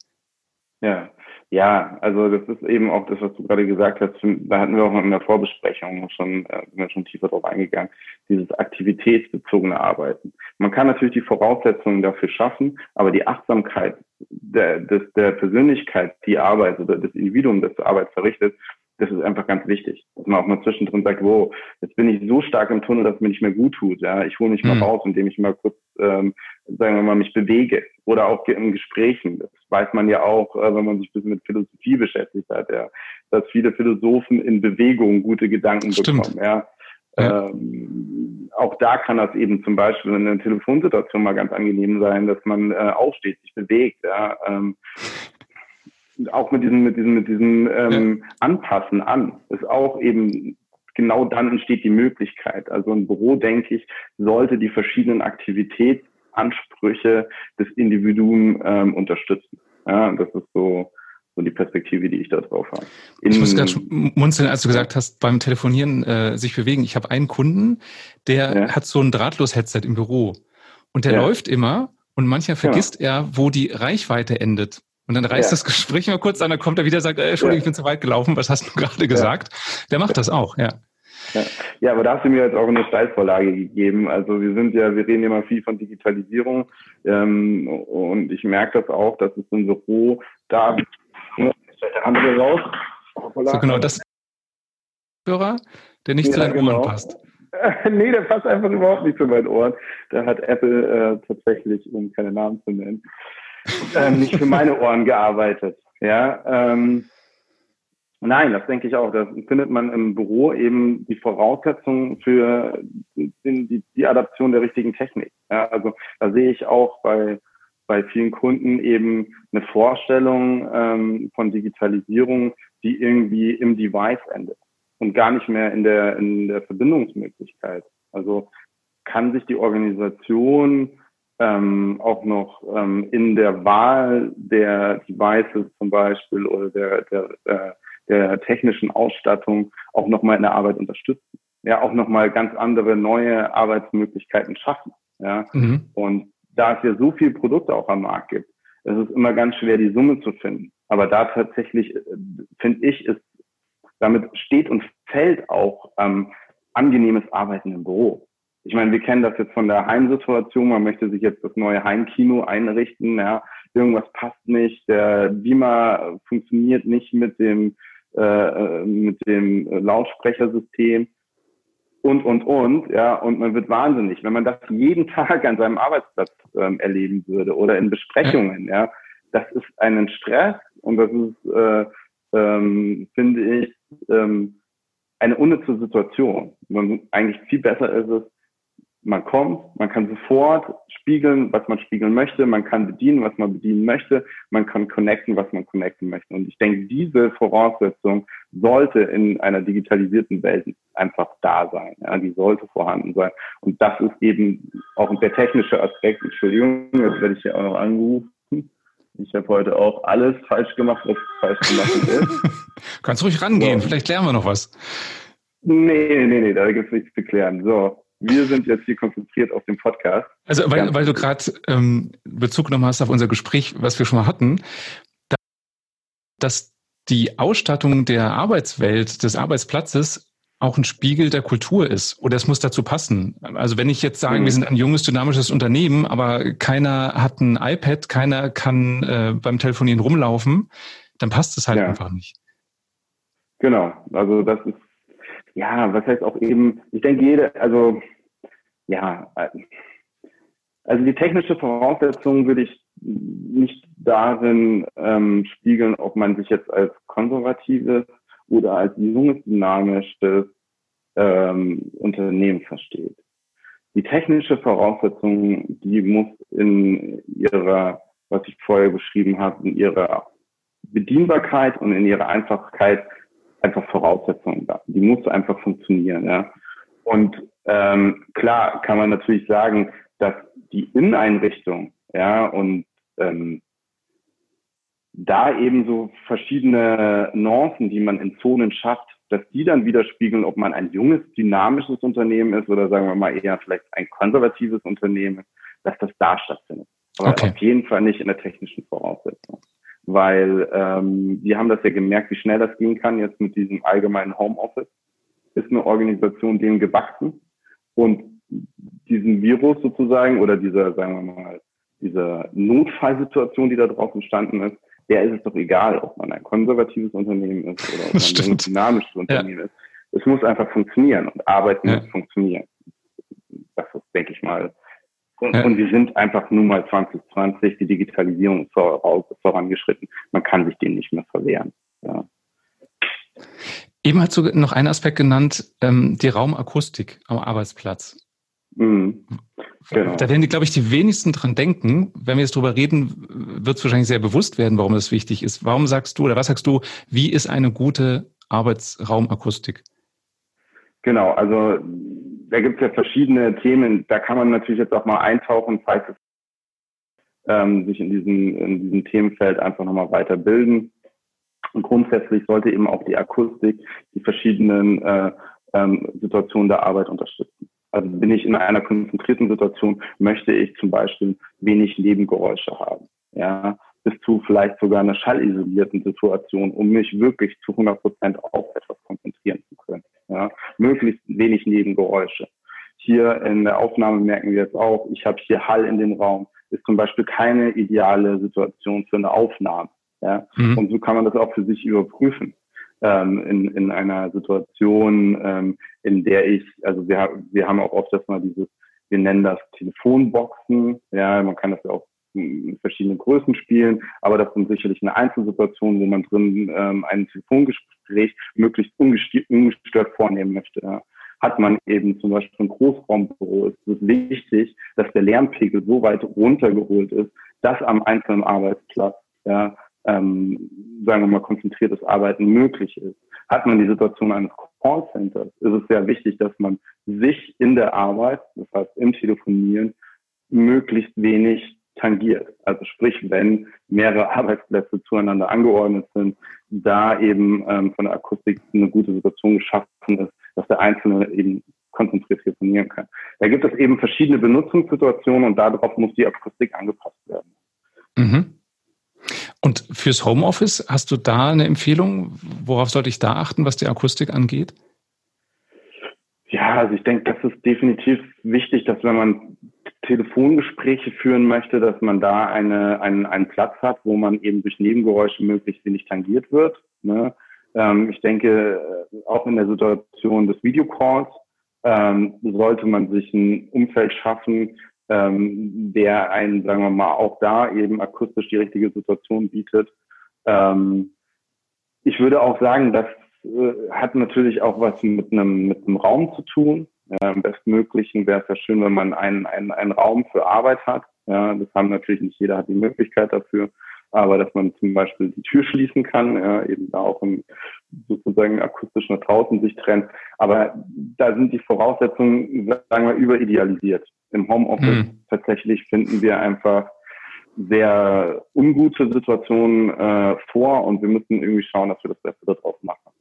Ja, ja, also das ist eben auch das, was du gerade gesagt hast. Da hatten wir auch in der Vorbesprechung schon, äh, sind wir schon tiefer drauf eingegangen, dieses aktivitätsbezogene Arbeiten. Man kann natürlich die Voraussetzungen dafür schaffen, aber die Achtsamkeit der, des, der Persönlichkeit, die Arbeit oder des Individuums, das Arbeit verrichtet, das ist einfach ganz wichtig, dass man auch mal zwischendrin sagt, wow, jetzt bin ich so stark im Tunnel, dass es mir nicht mehr gut tut. Ja, ich hole mich mhm. mal raus, indem ich mal kurz, ähm, sagen wir mal, mich bewege oder auch in Gesprächen. Das weiß man ja auch, äh, wenn man sich ein bisschen mit Philosophie beschäftigt hat, ja, dass viele Philosophen in Bewegung gute Gedanken Stimmt. bekommen. Ja. Ja. Ähm, auch da kann das eben zum Beispiel in einer Telefonsituation mal ganz angenehm sein, dass man äh, aufsteht, sich bewegt. Ja. Ähm, auch mit diesem, mit diesem, mit diesem ähm, ja. Anpassen an, ist auch eben genau dann entsteht die Möglichkeit. Also ein Büro, denke ich, sollte die verschiedenen Aktivitätsansprüche des Individuums ähm, unterstützen. Ja, das ist so, so die Perspektive, die ich da drauf habe. In, ich muss gerade munzeln, als du gesagt hast, beim Telefonieren äh, sich bewegen. Ich habe einen Kunden, der ja. hat so ein Drahtlos-Headset im Büro und der ja. läuft immer und manchmal vergisst er, wo die Reichweite endet. Und dann reißt ja. das Gespräch mal kurz an, dann kommt er wieder und sagt, äh, Entschuldigung, ja. ich bin zu weit gelaufen, was hast du gerade gesagt? Der macht das auch, ja. Ja. ja, aber da hast du mir jetzt auch eine Steilvorlage gegeben. Also wir sind ja, wir reden immer viel von Digitalisierung ähm, und ich merke das auch, dass es ein Büro da jetzt fällt der andere raus. So genau, das Hörer, der nicht ja, zu deinen genau. Ohren passt. (laughs) nee, der passt einfach überhaupt nicht zu meinen Ohren. Da hat Apple äh, tatsächlich, um keine Namen zu nennen, (laughs) ähm, nicht für meine Ohren gearbeitet. Ja, ähm, Nein, das denke ich auch. Da findet man im Büro eben die Voraussetzungen für die, die Adaption der richtigen Technik. Ja, also da sehe ich auch bei, bei vielen Kunden eben eine Vorstellung ähm, von Digitalisierung, die irgendwie im Device endet und gar nicht mehr in der, in der Verbindungsmöglichkeit. Also kann sich die Organisation ähm, auch noch ähm, in der Wahl der Devices zum Beispiel oder der, der, der, der technischen Ausstattung auch nochmal in der Arbeit unterstützen. Ja, auch nochmal ganz andere neue Arbeitsmöglichkeiten schaffen. Ja, mhm. und da es ja so viel Produkte auch am Markt gibt, ist es immer ganz schwer, die Summe zu finden. Aber da tatsächlich, äh, finde ich, ist, damit steht und fällt auch ähm, angenehmes Arbeiten im Büro ich meine, wir kennen das jetzt von der Heimsituation. Man möchte sich jetzt das neue Heimkino einrichten. Ja, irgendwas passt nicht. Der Beamer funktioniert nicht mit dem äh, mit dem Lautsprechersystem und und und. Ja, und man wird wahnsinnig, wenn man das jeden (laughs) Tag an seinem Arbeitsplatz ähm, erleben würde oder in Besprechungen. Ja, das ist einen Stress und das ist, äh, ähm, finde ich, ähm, eine unnütze Situation. Man, eigentlich viel besser ist es, man kommt, man kann sofort spiegeln, was man spiegeln möchte, man kann bedienen, was man bedienen möchte, man kann connecten, was man connecten möchte. Und ich denke, diese Voraussetzung sollte in einer digitalisierten Welt einfach da sein. Ja, die sollte vorhanden sein. Und das ist eben auch der technische Aspekt. Entschuldigung, jetzt werde ich hier auch noch angerufen. Ich habe heute auch alles falsch gemacht, was falsch gemacht ist. (laughs) Kannst ruhig rangehen, so. vielleicht lernen wir noch was. Nee, nee, nee, da gibt es nichts zu klären. So, wir sind jetzt hier konzentriert auf den Podcast. Also, weil, weil du gerade ähm, Bezug genommen hast auf unser Gespräch, was wir schon mal hatten, dass die Ausstattung der Arbeitswelt, des Arbeitsplatzes auch ein Spiegel der Kultur ist oder es muss dazu passen. Also wenn ich jetzt sage, mhm. wir sind ein junges, dynamisches Unternehmen, aber keiner hat ein iPad, keiner kann äh, beim Telefonieren rumlaufen, dann passt es halt ja. einfach nicht. Genau, also das ist ja, was heißt auch eben, ich denke, jede, also ja, also die technische Voraussetzung würde ich nicht darin ähm, spiegeln, ob man sich jetzt als konservatives oder als junges, dynamisches ähm, Unternehmen versteht. Die technische Voraussetzung, die muss in ihrer, was ich vorher beschrieben habe, in ihrer Bedienbarkeit und in ihrer Einfachkeit einfach Voraussetzungen da. Die muss einfach funktionieren, ja. Und ähm, klar kann man natürlich sagen, dass die Inneneinrichtung, ja, und ähm, da eben so verschiedene Nuancen, die man in Zonen schafft, dass die dann widerspiegeln, ob man ein junges, dynamisches Unternehmen ist oder sagen wir mal eher vielleicht ein konservatives Unternehmen, dass das da stattfindet. Aber okay. auf jeden Fall nicht in der technischen Voraussetzung weil ähm, die haben das ja gemerkt, wie schnell das gehen kann jetzt mit diesem allgemeinen Homeoffice. Ist eine Organisation denen gewachsen und diesen Virus sozusagen oder dieser, sagen wir mal, dieser Notfallsituation, die da drauf entstanden ist, der ist es doch egal, ob man ein konservatives Unternehmen ist oder ob (laughs) man ein dynamisches Unternehmen ja. ist. Es muss einfach funktionieren und Arbeiten ja. muss funktionieren. Das ist, denke ich mal, und, ja. und wir sind einfach nun mal 2020, die Digitalisierung ist vorangeschritten. Man kann sich dem nicht mehr verwehren. Ja. Eben hast du noch einen Aspekt genannt, ähm, die Raumakustik am Arbeitsplatz. Mhm. Genau. Da werden, die, glaube ich, die wenigsten dran denken. Wenn wir jetzt drüber reden, wird es wahrscheinlich sehr bewusst werden, warum das wichtig ist. Warum sagst du oder was sagst du, wie ist eine gute Arbeitsraumakustik? Genau, also da gibt es ja verschiedene Themen. Da kann man natürlich jetzt auch mal eintauchen, falls es ähm, sich in diesem, in diesem Themenfeld einfach nochmal weiterbilden. Und grundsätzlich sollte eben auch die Akustik die verschiedenen äh, ähm, Situationen der Arbeit unterstützen. Also bin ich in einer konzentrierten Situation, möchte ich zum Beispiel wenig Nebengeräusche haben. Ja, bis zu vielleicht sogar einer schallisolierten Situation, um mich wirklich zu 100 Prozent auf etwas konzentrieren zu können. Ja, möglichst wenig Nebengeräusche. Hier in der Aufnahme merken wir jetzt auch, ich habe hier Hall in dem Raum, ist zum Beispiel keine ideale Situation für eine Aufnahme. Ja? Mhm. Und so kann man das auch für sich überprüfen. Ähm, in, in einer Situation, ähm, in der ich, also wir, wir haben auch oft das mal dieses, wir nennen das Telefonboxen, ja, man kann das ja auch verschiedene Größen spielen, aber das sind sicherlich eine Einzelsituation, wo man drin ähm, ein Telefongespräch möglichst ungestört vornehmen möchte. Hat man eben zum Beispiel ein Großraumbüro, ist es wichtig, dass der Lärmpegel so weit runtergeholt ist, dass am einzelnen Arbeitsplatz ja, ähm, sagen wir mal, konzentriertes Arbeiten möglich ist. Hat man die Situation eines Callcenters, ist es sehr wichtig, dass man sich in der Arbeit, das heißt im Telefonieren, möglichst wenig tangiert. Also sprich, wenn mehrere (laughs) Arbeitsplätze zueinander angeordnet sind, da eben ähm, von der Akustik eine gute Situation geschaffen ist, dass der Einzelne eben konzentriert telefonieren kann. Da gibt es eben verschiedene Benutzungssituationen und darauf muss die Akustik angepasst werden. Mhm. Und fürs Homeoffice hast du da eine Empfehlung? Worauf sollte ich da achten, was die Akustik angeht? Ja, also ich denke, das ist definitiv wichtig, dass wenn man Telefongespräche führen möchte, dass man da eine, einen, einen Platz hat, wo man eben durch Nebengeräusche möglichst wenig tangiert wird. Ne? Ähm, ich denke, äh, auch in der Situation des Videocalls ähm, sollte man sich ein Umfeld schaffen, ähm, der einen, sagen wir mal, auch da eben akustisch die richtige Situation bietet. Ähm, ich würde auch sagen, das äh, hat natürlich auch was mit einem, mit einem Raum zu tun. Ja, Im bestmöglichen wäre es ja schön, wenn man einen, einen, einen Raum für Arbeit hat. Ja, das haben natürlich nicht jeder hat die Möglichkeit dafür, aber dass man zum Beispiel die Tür schließen kann, ja, eben da auch im, sozusagen akustisch nach draußen sich trennt. Aber da sind die Voraussetzungen, sagen wir, überidealisiert im Homeoffice mhm. tatsächlich finden wir einfach sehr ungute Situationen äh, vor und wir müssen irgendwie schauen, dass wir das Beste daraus machen.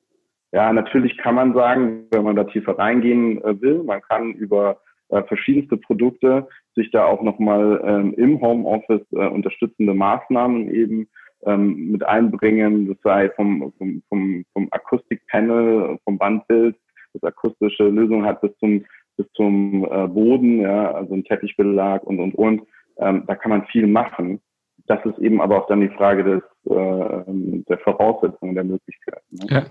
Ja, natürlich kann man sagen, wenn man da tiefer reingehen äh, will, man kann über äh, verschiedenste Produkte sich da auch nochmal ähm, im Homeoffice äh, unterstützende Maßnahmen eben ähm, mit einbringen, das sei vom, vom, vom, vom Akustikpanel, vom Bandbild, das akustische Lösung hat bis zum bis zum äh, Boden, ja, also ein Teppichbelag und, und, und. Ähm, da kann man viel machen. Das ist eben aber auch dann die Frage des, äh, der Voraussetzungen, der Möglichkeiten. Ne? Ja.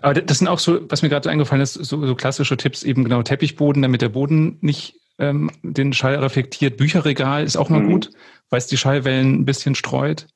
Aber das sind auch so, was mir gerade eingefallen ist, so, so klassische Tipps, eben genau Teppichboden, damit der Boden nicht ähm, den Schall reflektiert. Bücherregal ist auch mal mhm. gut, weil es die Schallwellen ein bisschen streut.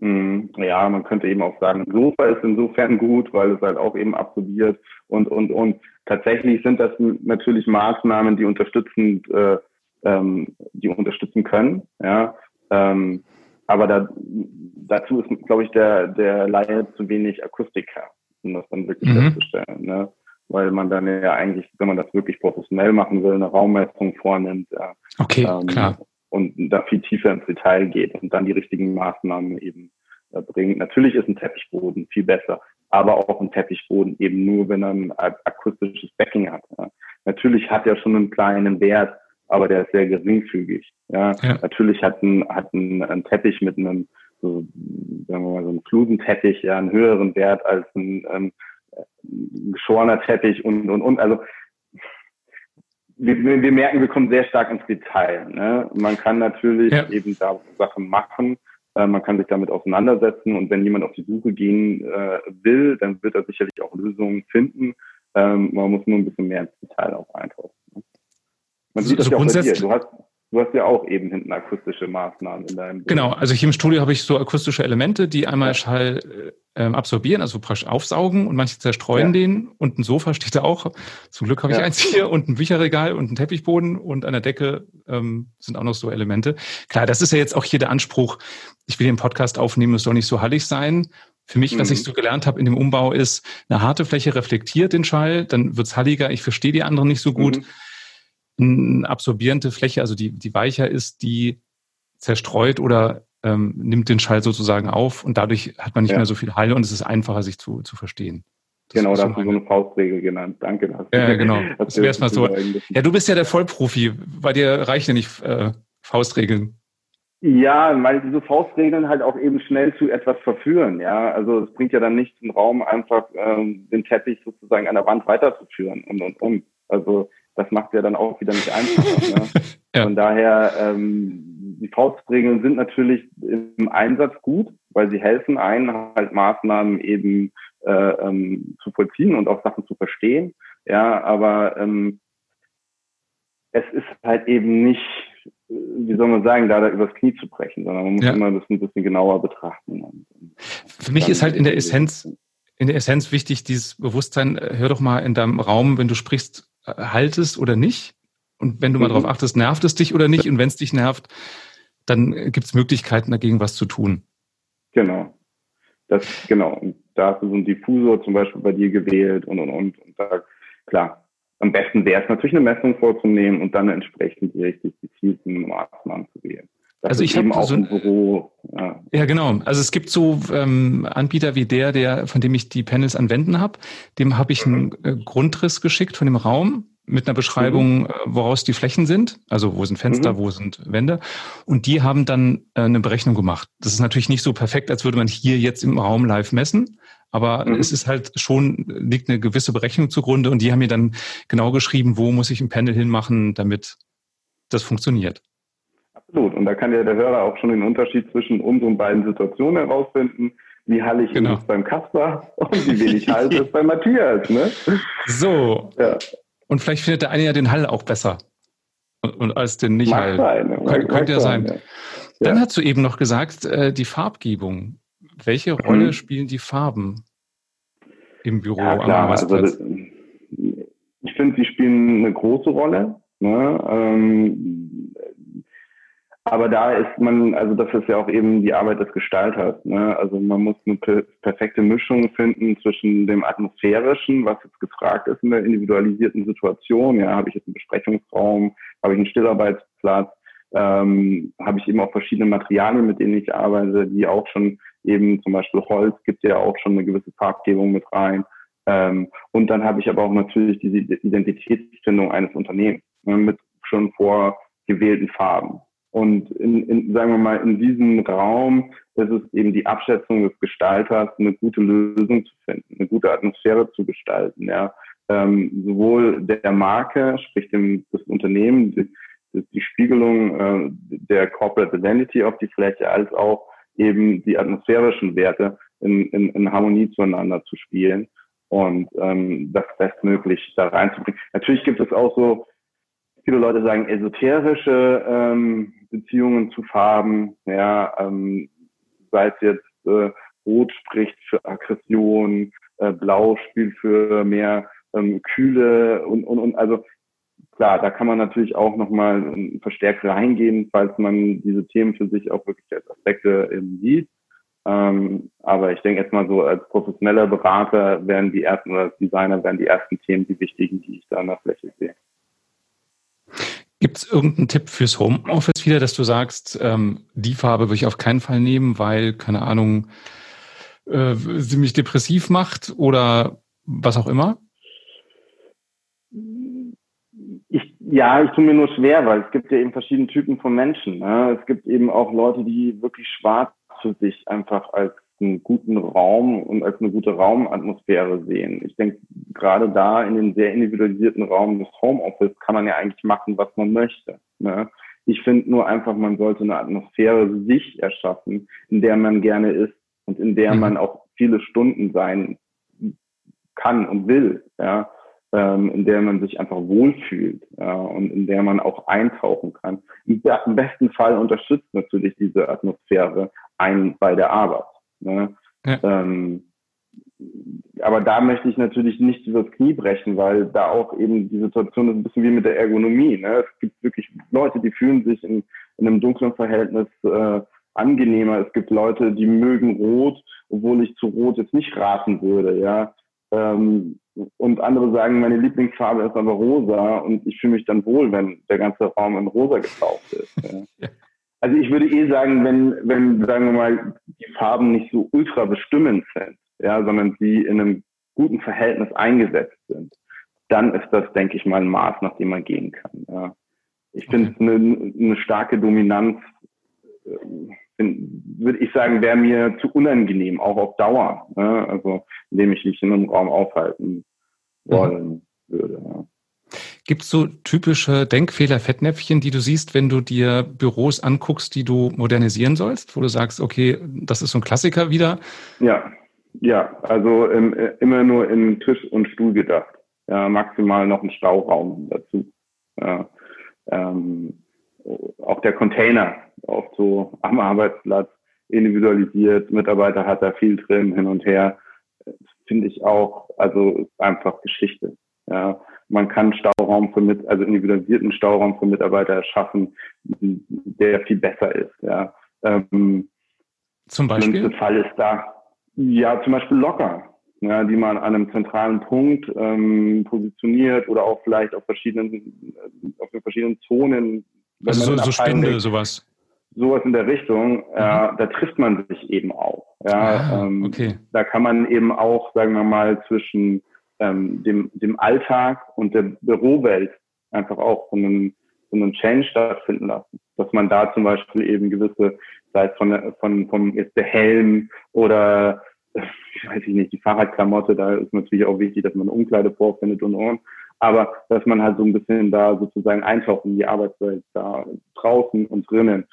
Mhm. Ja, man könnte eben auch sagen, Sofa ist insofern gut, weil es halt auch eben absorbiert und, und, und tatsächlich sind das natürlich Maßnahmen, die unterstützend, äh, ähm, die unterstützen können. Ja, ähm, aber da, dazu ist, glaube ich, der der Laie zu wenig Akustiker, um das dann wirklich mhm. festzustellen. Ne? Weil man dann ja eigentlich, wenn man das wirklich professionell machen will, eine Raummessung vornimmt. Ja, okay, ähm, klar. Und da viel tiefer ins Detail geht und dann die richtigen Maßnahmen eben äh, bringt. Natürlich ist ein Teppichboden viel besser aber auch ein Teppichboden eben nur, wenn er ein akustisches Backing hat. Ja. Natürlich hat er schon einen kleinen Wert, aber der ist sehr geringfügig. Ja. ja. Natürlich hat ein, hat ein, ein Teppich mit einem, so, sagen wir mal, so einem Flusenteppich ja einen höheren Wert als ein, ähm, geschorener Teppich und, und, und. Also, wir, wir merken, wir kommen sehr stark ins Detail. Ne? Man kann natürlich ja. eben da Sachen machen, äh, man kann sich damit auseinandersetzen und wenn jemand auf die Suche gehen äh, will, dann wird er sicherlich auch Lösungen finden. Ähm, man muss nur ein bisschen mehr ins Detail auch eintauchen. Man sieht also das ja auch bei dir. Du hast, du hast ja auch eben hinten akustische Maßnahmen in deinem. Genau, also hier im Studio habe ich so akustische Elemente, die einmal. Schall äh, absorbieren, also praktisch aufsaugen und manche zerstreuen ja. den. Und ein Sofa steht da auch. Zum Glück habe ich ja. eins hier und ein Bücherregal und ein Teppichboden und an der Decke ähm, sind auch noch so Elemente. Klar, das ist ja jetzt auch hier der Anspruch. Ich will den Podcast aufnehmen, es soll nicht so hallig sein. Für mich, was mhm. ich so gelernt habe in dem Umbau, ist, eine harte Fläche reflektiert den Schall, dann wird's halliger. Ich verstehe die anderen nicht so gut. Mhm eine absorbierende Fläche, also die, die weicher ist, die zerstreut oder ähm, nimmt den Schall sozusagen auf und dadurch hat man nicht ja. mehr so viel Hall und es ist einfacher, sich zu, zu verstehen. Das genau, da hast du so eine Faustregel genannt. Danke. Das ja, genau. (laughs) Das wäre erstmal so. Ja, du bist ja der Vollprofi. Bei dir reichen ja nicht äh, Faustregeln. Ja, weil diese Faustregeln halt auch eben schnell zu etwas verführen. Ja, also es bringt ja dann nicht im Raum einfach ähm, den Teppich sozusagen an der Wand weiterzuführen und und und. Also das macht ja dann auch wieder nicht einfacher. Ne? (laughs) ja. Von daher, ähm, die Faustregeln sind natürlich im Einsatz gut, weil sie helfen einen, halt Maßnahmen eben äh, ähm, zu vollziehen und auch Sachen zu verstehen. Ja, aber ähm, es ist halt eben nicht wie soll man sagen, da, da übers Knie zu brechen, sondern man muss ja. immer das ein bisschen genauer betrachten. Für mich ist halt in der Essenz, in der Essenz wichtig, dieses Bewusstsein, äh, hör doch mal in deinem Raum, wenn du sprichst, haltest oder nicht. Und wenn du mal mhm. darauf achtest, nervt es dich oder nicht? Und wenn es dich nervt, dann gibt es Möglichkeiten dagegen, was zu tun. Genau. Das, genau. Und da hast du so einen Diffusor zum Beispiel bei dir gewählt und, und, und. Und da, klar, am besten wäre es natürlich eine Messung vorzunehmen und dann entsprechend die richtig gezielten Maßnahmen zu wählen. Das also ich habe auch so ein Büro. Ja. ja. genau. Also es gibt so ähm, Anbieter wie der, der von dem ich die Panels an Wänden habe. Dem habe ich einen äh, Grundriss geschickt von dem Raum mit einer Beschreibung, mhm. Äh, woraus die Flächen sind, also wo sind Fenster, mhm. wo sind Wände. Und die haben dann äh, eine Berechnung gemacht. Das ist natürlich nicht so perfekt, als würde man hier jetzt im Raum live messen, aber mhm. es ist halt schon, liegt eine gewisse Berechnung zugrunde und die haben mir dann genau geschrieben, wo muss ich ein Panel hinmachen, damit das funktioniert. Absolut. Und da kann ja der Hörer auch schon den Unterschied zwischen unseren beiden Situationen herausfinden. Wie hallig genau. ist es beim Kasper und wie wenig (laughs) Halt ist bei Matthias. Ne? So. Ja. Und vielleicht findet der eine ja den Hall auch besser und, und als den Nicht-Hall. Kön könnte ja sein. Ja. Dann hast du eben noch gesagt, äh, die Farbgebung. Welche Rolle mhm. spielen die Farben im Büro ja, am Arbeitsplatz? Also, ich finde, sie spielen eine große Rolle. Ne? Ähm, aber da ist man, also das ist ja auch eben die Arbeit des Gestalters. Ne? Also man muss eine perfekte Mischung finden zwischen dem atmosphärischen, was jetzt gefragt ist in der individualisierten Situation. Ja, habe ich jetzt einen Besprechungsraum, habe ich einen Stillarbeitsplatz, ähm, habe ich eben auch verschiedene Materialien, mit denen ich arbeite, die auch schon eben zum Beispiel Holz gibt ja auch schon eine gewisse Farbgebung mit rein. Ähm, und dann habe ich aber auch natürlich diese Identitätsfindung eines Unternehmens ne, mit schon vorgewählten Farben. Und in, in, sagen wir mal, in diesem Raum ist es eben die Abschätzung des Gestalters, eine gute Lösung zu finden, eine gute Atmosphäre zu gestalten. Ja. Ähm, sowohl der Marke, sprich dem, das Unternehmen, die, die Spiegelung äh, der Corporate Identity auf die Fläche, als auch eben die atmosphärischen Werte in, in, in Harmonie zueinander zu spielen und ähm, das bestmöglich da reinzubringen. Natürlich gibt es auch so viele Leute sagen esoterische ähm, Beziehungen zu Farben, ja, ähm, sei es jetzt äh, Rot spricht für Aggression, äh, Blau spielt für mehr ähm, Kühle und, und, und also klar, da kann man natürlich auch nochmal verstärkt reingehen, falls man diese Themen für sich auch wirklich als Aspekte eben sieht. Ähm, aber ich denke jetzt mal so, als professioneller Berater werden die ersten oder als Designer werden die ersten Themen die wichtigen, die ich da an der Fläche sehe. Gibt es irgendeinen Tipp fürs Homeoffice wieder, dass du sagst, ähm, die Farbe würde ich auf keinen Fall nehmen, weil, keine Ahnung, äh, sie mich depressiv macht oder was auch immer? Ich, ja, ich tue mir nur schwer, weil es gibt ja eben verschiedene Typen von Menschen. Ne? Es gibt eben auch Leute, die wirklich schwarz für sich einfach als einen guten Raum und als eine gute Raumatmosphäre sehen. Ich denke, gerade da in den sehr individualisierten Raum des Homeoffice kann man ja eigentlich machen, was man möchte. Ne? Ich finde nur einfach, man sollte eine Atmosphäre sich erschaffen, in der man gerne ist und in der mhm. man auch viele Stunden sein kann und will, ja, ähm, in der man sich einfach wohlfühlt ja, und in der man auch eintauchen kann. Im besten Fall unterstützt natürlich diese Atmosphäre einen bei der Arbeit. Ne? Ja. Ähm, aber da möchte ich natürlich nicht übers Knie brechen, weil da auch eben die Situation ist ein bisschen wie mit der Ergonomie. Ne? Es gibt wirklich Leute, die fühlen sich in, in einem dunklen Verhältnis äh, angenehmer. Es gibt Leute, die mögen Rot, obwohl ich zu Rot jetzt nicht raten würde. Ja, ähm, und andere sagen, meine Lieblingsfarbe ist aber rosa und ich fühle mich dann wohl, wenn der ganze Raum in rosa getaucht ist. Ja. (laughs) Also ich würde eh sagen, wenn, wenn, sagen wir mal, die Farben nicht so ultra bestimmend sind, ja, sondern sie in einem guten Verhältnis eingesetzt sind, dann ist das, denke ich mal, ein Maß, nach dem man gehen kann. Ja. Ich finde okay. eine, eine starke Dominanz, äh, würde ich sagen, wäre mir zu unangenehm, auch auf Dauer. Ne? Also indem ich mich in einem Raum aufhalten mhm. wollen mhm. würde. Ja. Gibt es so typische Denkfehler, Fettnäpfchen, die du siehst, wenn du dir Büros anguckst, die du modernisieren sollst, wo du sagst, okay, das ist so ein Klassiker wieder? Ja, ja, also ähm, immer nur in Tisch und Stuhl gedacht. Ja, maximal noch ein Stauraum dazu. Ja, ähm, auch der Container, oft so am Arbeitsplatz, individualisiert, Mitarbeiter hat da viel drin, hin und her, finde ich auch, also einfach Geschichte. Ja, man kann Stauraum für mit, also individualisierten Stauraum für Mitarbeiter erschaffen, der viel besser ist. Ja. Ähm, zum Beispiel? Der Fall ist da, ja, zum Beispiel locker, ja, die man an einem zentralen Punkt ähm, positioniert oder auch vielleicht auf verschiedenen, auf den verschiedenen Zonen. Also so, so Spinde, sowas. Sowas in der Richtung, mhm. äh, da trifft man sich eben auch. Ja, ah, ähm, okay. Da kann man eben auch, sagen wir mal, zwischen ähm, dem, dem Alltag und der Bürowelt einfach auch so einen, so einen Change stattfinden lassen. Dass man da zum Beispiel eben gewisse, sei es von, von, vom jetzt der Helm oder ich weiß nicht, die Fahrradklamotte, da ist natürlich auch wichtig, dass man eine Umkleide vorfindet und und. Aber dass man halt so ein bisschen da sozusagen eintaucht in die Arbeitswelt, da draußen und drinnen.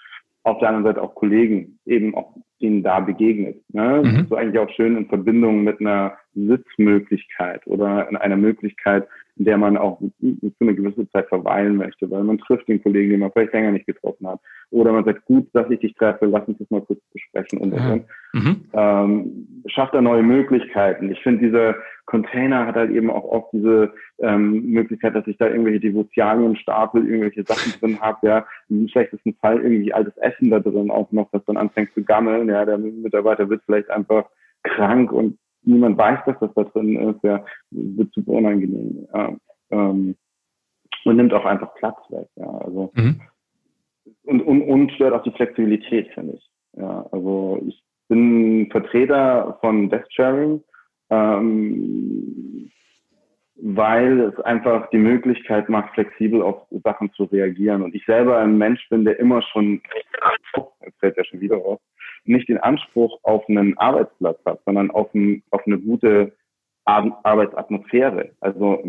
Auf der anderen Seite auch Kollegen eben auch denen da begegnet. Ne? Mhm. Das ist so eigentlich auch schön in Verbindung mit einer Sitzmöglichkeit oder in einer Möglichkeit, in der man auch für eine gewisse Zeit verweilen möchte, weil man trifft den Kollegen, den man vielleicht länger nicht getroffen hat. Oder man sagt, gut, dass ich dich treffe, lass uns das mal kurz besprechen und, ja. und. Mhm. Ähm, schafft da neue Möglichkeiten. Ich finde, dieser Container hat halt eben auch oft diese ähm, Möglichkeit, dass ich da irgendwelche Devotialien stapel, irgendwelche Sachen drin habe, ja, im schlechtesten Fall irgendwie altes Essen da drin auch noch, das dann anfängt zu gammeln, ja, der Mitarbeiter wird vielleicht einfach krank und niemand weiß, dass das da drin ist, ja, wird super unangenehm. Ja, ähm, und nimmt auch einfach Platz weg. Ja, also mhm. und, und, und stört auch die Flexibilität, finde ich. Ja, also ich bin Vertreter von Desk Sharing, ähm, weil es einfach die Möglichkeit macht, flexibel auf Sachen zu reagieren. Und ich selber ein Mensch bin, der immer schon, jetzt fällt ja schon wieder raus, nicht den Anspruch auf einen Arbeitsplatz hat, sondern auf, ein, auf eine gute Ar Arbeitsatmosphäre. Also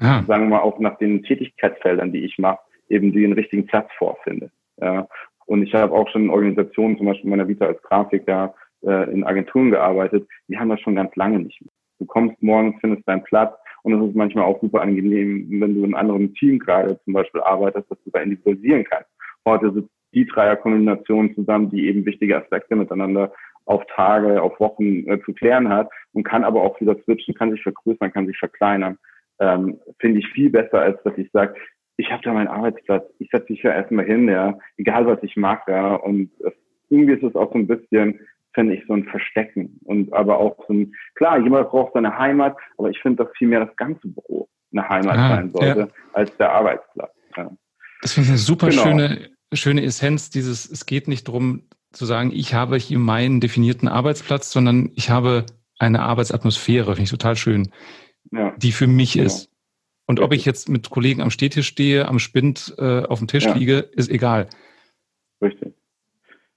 ah. sagen wir mal auch nach den Tätigkeitsfeldern, die ich mache, eben den richtigen Platz vorfinde. Ja. Und ich habe auch schon in Organisationen, zum Beispiel meiner Vita als Grafiker, äh, in Agenturen gearbeitet, die haben das schon ganz lange nicht mehr. Du kommst morgens, findest deinen Platz und es ist manchmal auch super angenehm, wenn du in einem anderen Team gerade zum Beispiel arbeitest, dass du da individualisieren kannst. Heute sitzt die Dreierkombination zusammen, die eben wichtige Aspekte miteinander auf Tage, auf Wochen äh, zu klären hat und kann aber auch wieder switchen, kann sich vergrößern, kann sich verkleinern. Ähm, Finde ich viel besser, als dass ich sage, ich habe da meinen Arbeitsplatz, ich setze mich ja erstmal hin, ja, egal was ich mache, ja, und äh, irgendwie ist es auch so ein bisschen, finde ich, so ein Verstecken und aber auch so ein, klar, jemand braucht seine Heimat, aber ich finde, dass vielmehr das ganze Büro eine Heimat ah, sein sollte, ja. als der Arbeitsplatz. Ja. Das finde ich eine super genau. schöne schöne Essenz dieses, es geht nicht darum zu sagen, ich habe hier meinen definierten Arbeitsplatz, sondern ich habe eine Arbeitsatmosphäre, finde ich total schön, ja. die für mich ja. ist. Und ob ich jetzt mit Kollegen am Stehtisch stehe, am Spind äh, auf dem Tisch ja. liege, ist egal. Richtig.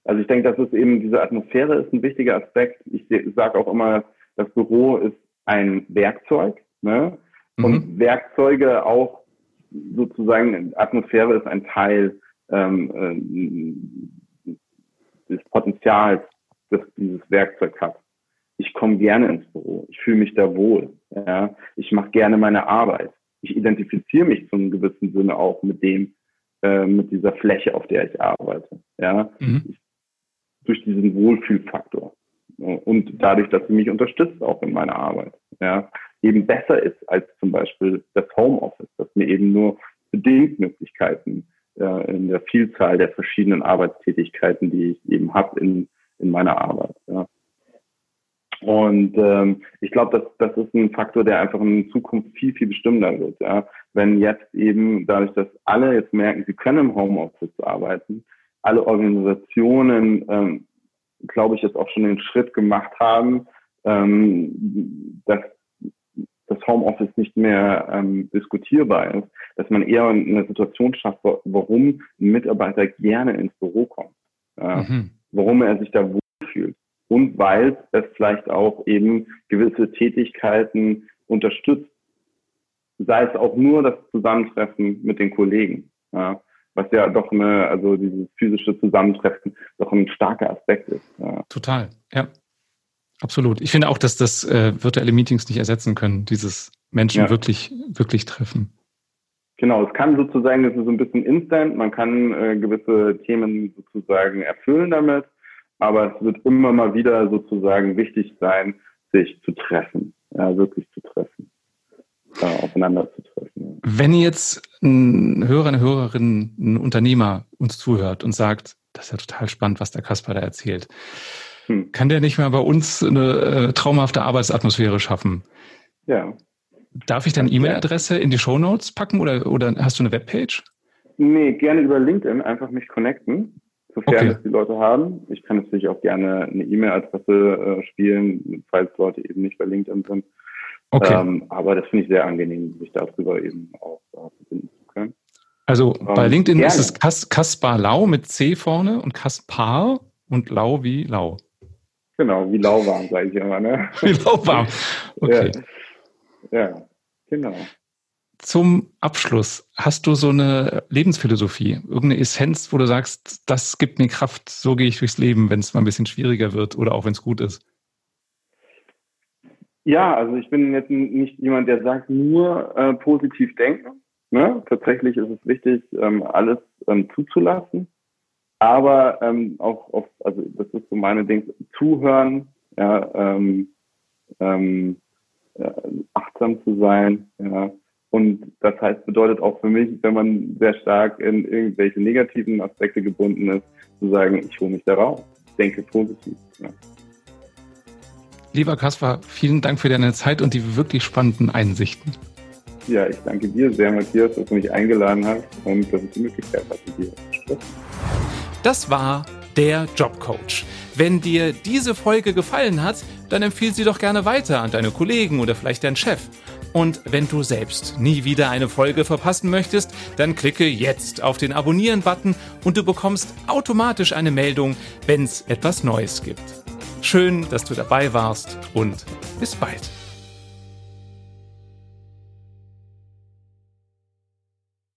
Also ich denke, dass es eben diese Atmosphäre ist ein wichtiger Aspekt. Ich sage auch immer, das Büro ist ein Werkzeug. Ne? Und mhm. Werkzeuge auch sozusagen, Atmosphäre ist ein Teil ähm, äh, des Potenzials, das dieses Werkzeug hat. Ich komme gerne ins Büro. Ich fühle mich da wohl. Ja? Ich mache gerne meine Arbeit. Ich identifiziere mich zum gewissen Sinne auch mit dem, äh, mit dieser Fläche, auf der ich arbeite. Ja? Mhm. Ich, durch diesen Wohlfühlfaktor. Und dadurch, dass sie mich unterstützt auch in meiner Arbeit. Ja? Eben besser ist als zum Beispiel das Homeoffice, das mir eben nur bedingt Möglichkeiten äh, in der Vielzahl der verschiedenen Arbeitstätigkeiten, die ich eben habe in, in meiner Arbeit. Ja. Und ähm, ich glaube, das, das ist ein Faktor, der einfach in Zukunft viel, viel bestimmender wird. Ja. Wenn jetzt eben dadurch, dass alle jetzt merken, sie können im Homeoffice arbeiten, alle Organisationen, ähm, glaube ich, jetzt auch schon den Schritt gemacht haben, ähm, dass das Homeoffice nicht mehr ähm, diskutierbar ist, dass man eher eine Situation schafft, warum ein Mitarbeiter gerne ins Büro kommt, äh, mhm. warum er sich da wohlfühlt und weil es vielleicht auch eben gewisse Tätigkeiten unterstützt, sei es auch nur das Zusammentreffen mit den Kollegen, ja, was ja doch eine, also dieses physische Zusammentreffen doch ein starker Aspekt ist. Ja. Total, ja. Absolut. Ich finde auch, dass das äh, virtuelle Meetings nicht ersetzen können, dieses Menschen ja. wirklich, wirklich treffen. Genau, es kann sozusagen, das ist so ein bisschen instant, man kann äh, gewisse Themen sozusagen erfüllen damit, aber es wird immer mal wieder sozusagen wichtig sein, sich zu treffen, ja, wirklich zu treffen, äh, aufeinander zu treffen. Ja. Wenn jetzt ein Hörer, eine Hörerin, ein Unternehmer uns zuhört und sagt, das ist ja total spannend, was der Kasper da erzählt, hm. kann der nicht mal bei uns eine äh, traumhafte Arbeitsatmosphäre schaffen? Ja. Darf ich deine E-Mail-Adresse in die Show Notes packen oder, oder hast du eine Webpage? Nee, gerne über LinkedIn einfach mich connecten, sofern okay. es die Leute haben. Ich kann natürlich auch gerne eine E-Mail-Adresse äh, spielen, falls Leute eben nicht bei LinkedIn sind. Okay. Ähm, aber das finde ich sehr angenehm, sich darüber eben auch äh, verbinden zu können. Also ähm, bei LinkedIn gerne. ist es Kas Kaspar Lau mit C vorne und Kaspar und Lau wie Lau. Genau, wie lauwarm, sage ich immer. Ne? (laughs) Wie lauwarm. Okay. Ja. Ja, genau. Zum Abschluss, hast du so eine Lebensphilosophie, irgendeine Essenz, wo du sagst, das gibt mir Kraft, so gehe ich durchs Leben, wenn es mal ein bisschen schwieriger wird oder auch wenn es gut ist? Ja, also ich bin jetzt nicht jemand, der sagt, nur äh, positiv denken. Ne? Tatsächlich ist es wichtig, ähm, alles ähm, zuzulassen. Aber ähm, auch, auf, also das ist so meine Dinge, zuhören, ja, ähm, ähm, äh, achtsam zu sein. Ja. Und das heißt, bedeutet auch für mich, wenn man sehr stark in irgendwelche negativen Aspekte gebunden ist, zu sagen, ich hole mich da raus, denke positiv. Ja. Lieber Kaspar, vielen Dank für deine Zeit und die wirklich spannenden Einsichten. Ja, ich danke dir sehr, Matthias, dass du mich eingeladen hast und dass ich die Möglichkeit hatte, dir zu sprechen. Das war der Jobcoach. Wenn dir diese Folge gefallen hat, dann empfiehl sie doch gerne weiter an deine Kollegen oder vielleicht deinen Chef. Und wenn du selbst nie wieder eine Folge verpassen möchtest, dann klicke jetzt auf den Abonnieren-Button und du bekommst automatisch eine Meldung, wenn es etwas Neues gibt. Schön, dass du dabei warst und bis bald.